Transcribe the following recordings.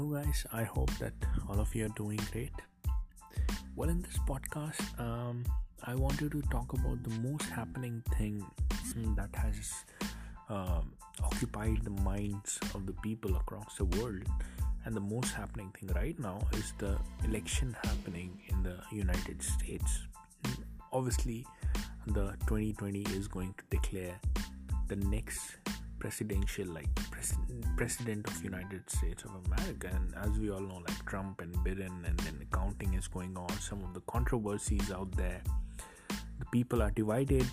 Hello, guys. I hope that all of you are doing great. Well, in this podcast, um, I wanted to talk about the most happening thing that has um, occupied the minds of the people across the world. And the most happening thing right now is the election happening in the United States. Obviously, the 2020 is going to declare the next presidential like pres- president of united states of america. And as we all know like trump and biden and then the counting is going on. Some of the controversies out there. The people are divided.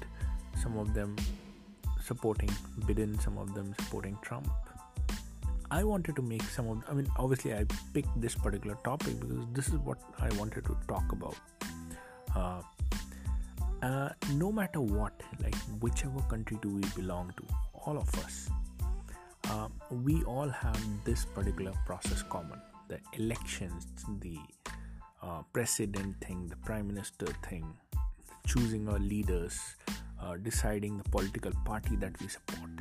Some of them supporting biden some of them supporting trump. I wanted to make some of i mean obviously i picked this particular topic because this is what i wanted to talk about. Uh, uh, no matter what like whichever country do we belong to all of us uh, we all have this particular process common. The elections the uh, president thing the prime minister thing choosing our leaders uh, deciding the political party that we support.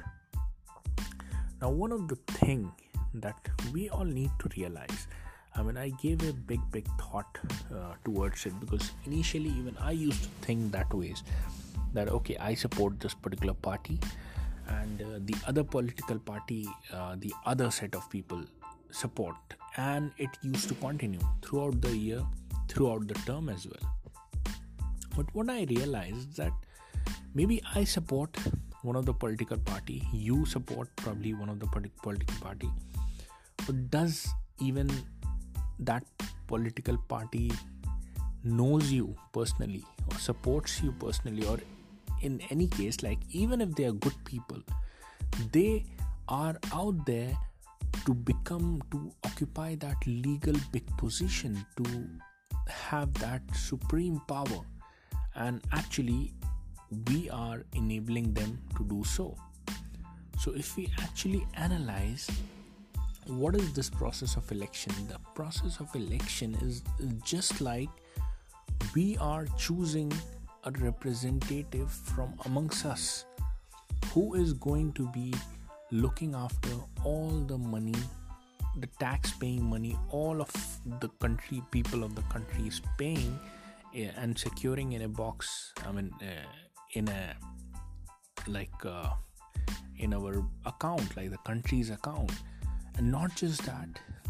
Now one of the thing that we all need to realize I mean, I gave a big, big thought uh, towards it because initially, even I used to think that ways that okay, I support this particular party, and uh, the other political party, uh, the other set of people support, and it used to continue throughout the year, throughout the term as well. But what I realized is that maybe I support one of the political party, you support probably one of the political party, but does even that political party knows you personally or supports you personally or in any case like even if they are good people they are out there to become to occupy that legal big position to have that supreme power and actually we are enabling them to do so so if we actually analyze what is this process of election? The process of election is just like we are choosing a representative from amongst us who is going to be looking after all the money the tax paying money all of the country people of the country is paying eh, and securing in a box i mean uh, in a like uh, in our account like the country's account. And not just that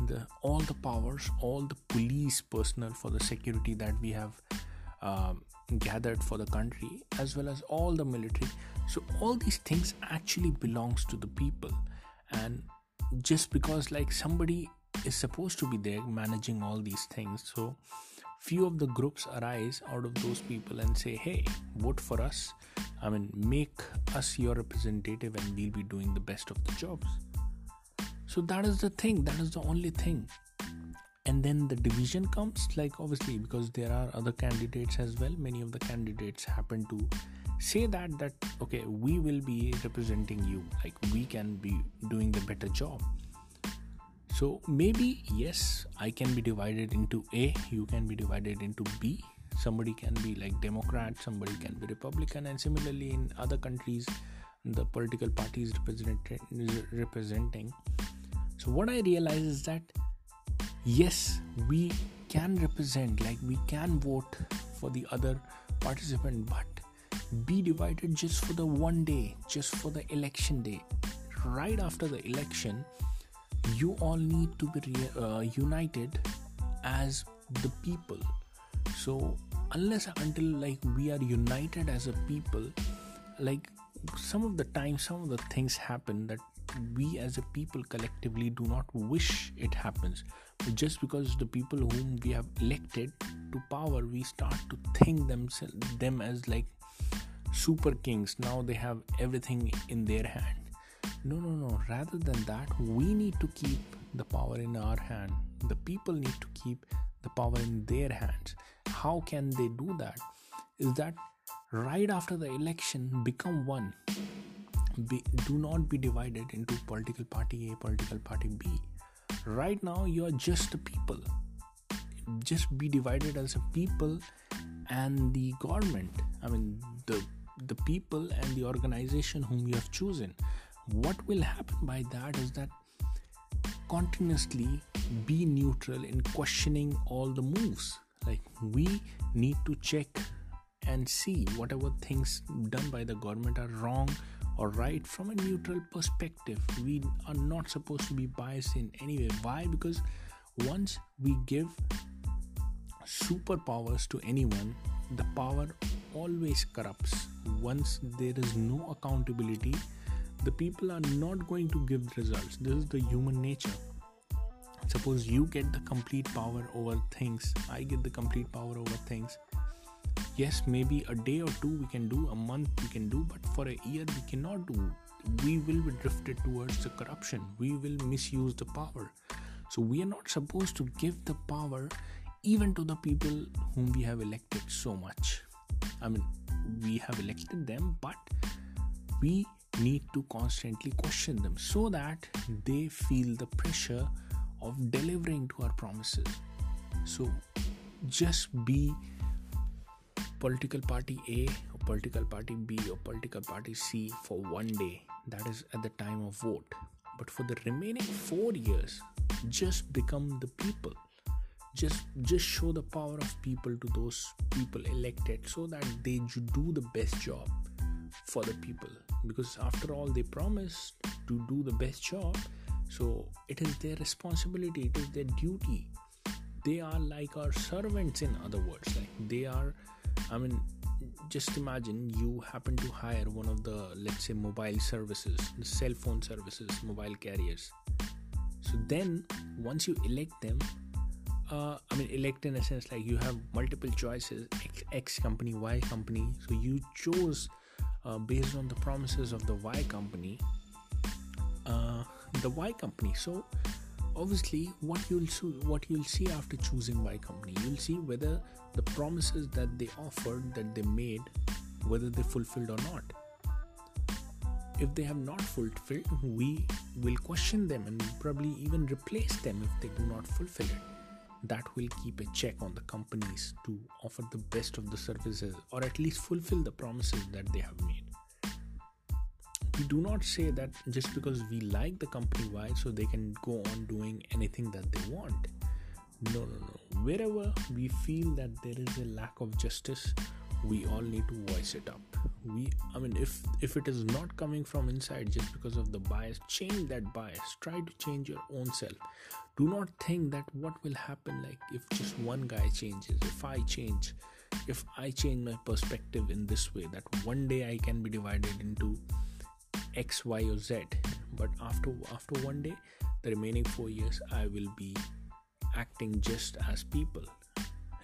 the all the powers all the police personnel for the security that we have um, gathered for the country as well as all the military. So all these things actually belongs to the people. And just because like somebody is supposed to be there managing all these things so few of the groups arise out of those people and say hey vote for us. I mean make us your representative and we'll be doing the best of the jobs. So that is the thing. That is the only thing then the division comes like obviously because there are other candidates as well. Many of the candidates happen to say that that okay we will be representing you. Like we can be doing the better job. So maybe yes i can be divided into a you can be divided into b. Somebody can be like democrat somebody can be republican and similarly in other countries the political parties representing. So, what I realize is that yes, we can represent, like we can vote for the other participant, but be divided just for the one day, just for the election day. Right after the election, you all need to be re- uh, united as the people. So, unless until like we are united as a people, like some of the time, some of the things happen that we as a people collectively do not wish it happens. But just because the people whom we have elected to power we start to think themselves them as like super kings. Now they have everything in their hand. No no no. Rather than that we need to keep the power in our hand. The people need to keep the power in their hands. How can they do that? Is that right after the election become one be, do not be divided into political party A, political party B. Right now, you are just a people. Just be divided as a people and the government. I mean, the the people and the organization whom you have chosen. What will happen by that is that continuously be neutral in questioning all the moves. Like we need to check and see whatever things done by the government are wrong or right from a neutral perspective. We are not supposed to be biased in any way. Why? Because once we give superpowers to anyone, the power always corrupts. Once there is no accountability, the people are not going to give results. This is the human nature. Suppose you get the complete power over things, I get the complete power over things. Yes, maybe a day or two we can do, a month we can do, but for a year we cannot do. We will be drifted towards the corruption. We will misuse the power. So we are not supposed to give the power even to the people whom we have elected so much. I mean, we have elected them, but we need to constantly question them so that they feel the pressure of delivering to our promises. So just be political party A or political party B or political party C for one day. That is at the time of vote. But for the remaining four years, just become the people. Just just show the power of people to those people elected so that they do the best job for the people. Because after all, they promised to do the best job so it is their responsibility, it is their duty. They are like our servants, in other words. Like they are, I mean, just imagine you happen to hire one of the, let's say, mobile services, cell phone services, mobile carriers. So then, once you elect them, uh, I mean, elect in a sense like you have multiple choices X, X company, Y company. So you chose uh, based on the promises of the Y company. Uh, the Y company. So obviously what you'll see, what you'll see after choosing Y company, you'll see whether the promises that they offered that they made whether they fulfilled or not. If they have not fulfilled, we will question them and probably even replace them if they do not fulfill it. That will keep a check on the companies to offer the best of the services or at least fulfill the promises that they have made we do not say that just because we like the company Y, so they can go on doing anything that they want. No, no, no. Wherever we feel that there is a lack of justice, we all need to voice it up. We, I mean, if if it is not coming from inside just because of the bias, change that bias. Try to change your own self. Do not think that what will happen like if just one guy changes, if I change, if I change my perspective in this way, that one day I can be divided into X, Y, or Z. But after after one day, the remaining four years, I will be acting just as people.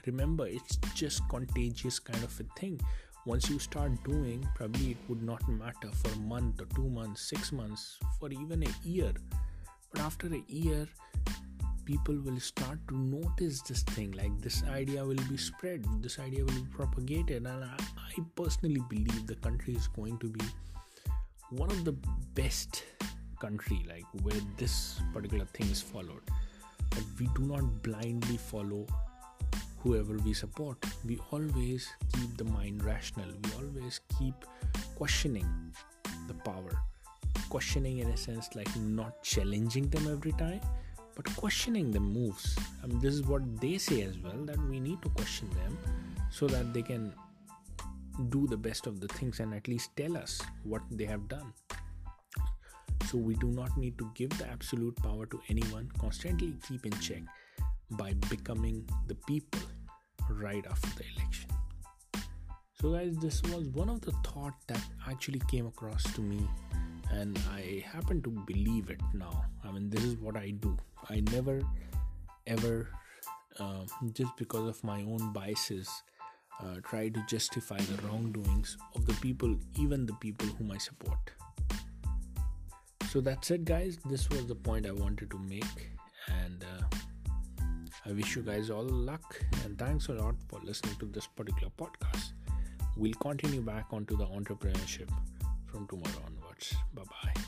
Remember, it's just contagious kind of a thing. Once you start doing, probably it would not matter for a month or two months, six months, for even a year. But after a year, people will start to notice this thing like this idea will be spread this idea will be propagated and I, I, personally believe the country is going to be one of the best country like where this particular thing is followed. That we do not blindly follow whoever we support. We always keep the mind rational. We always keep questioning the power. Questioning in a sense like not challenging them every time but questioning the moves. I mean this is what they say as well that we need to question them so that they can do the best of the things and at least tell us what they have done. So we do not need to give the absolute power to anyone, constantly keep in check by becoming the people right after the election. So guys, this was one of the thought that actually came across to me and I happen to believe it now. I mean, this is what I do. I never ever uh, just because of my own biases uh, try to justify the wrongdoings of the people, even the people whom I support. So that's it, guys. This was the point I wanted to make, and uh, I wish you guys all luck and thanks a lot for listening to this particular podcast. We'll continue back onto the entrepreneurship from tomorrow onwards. Bye bye.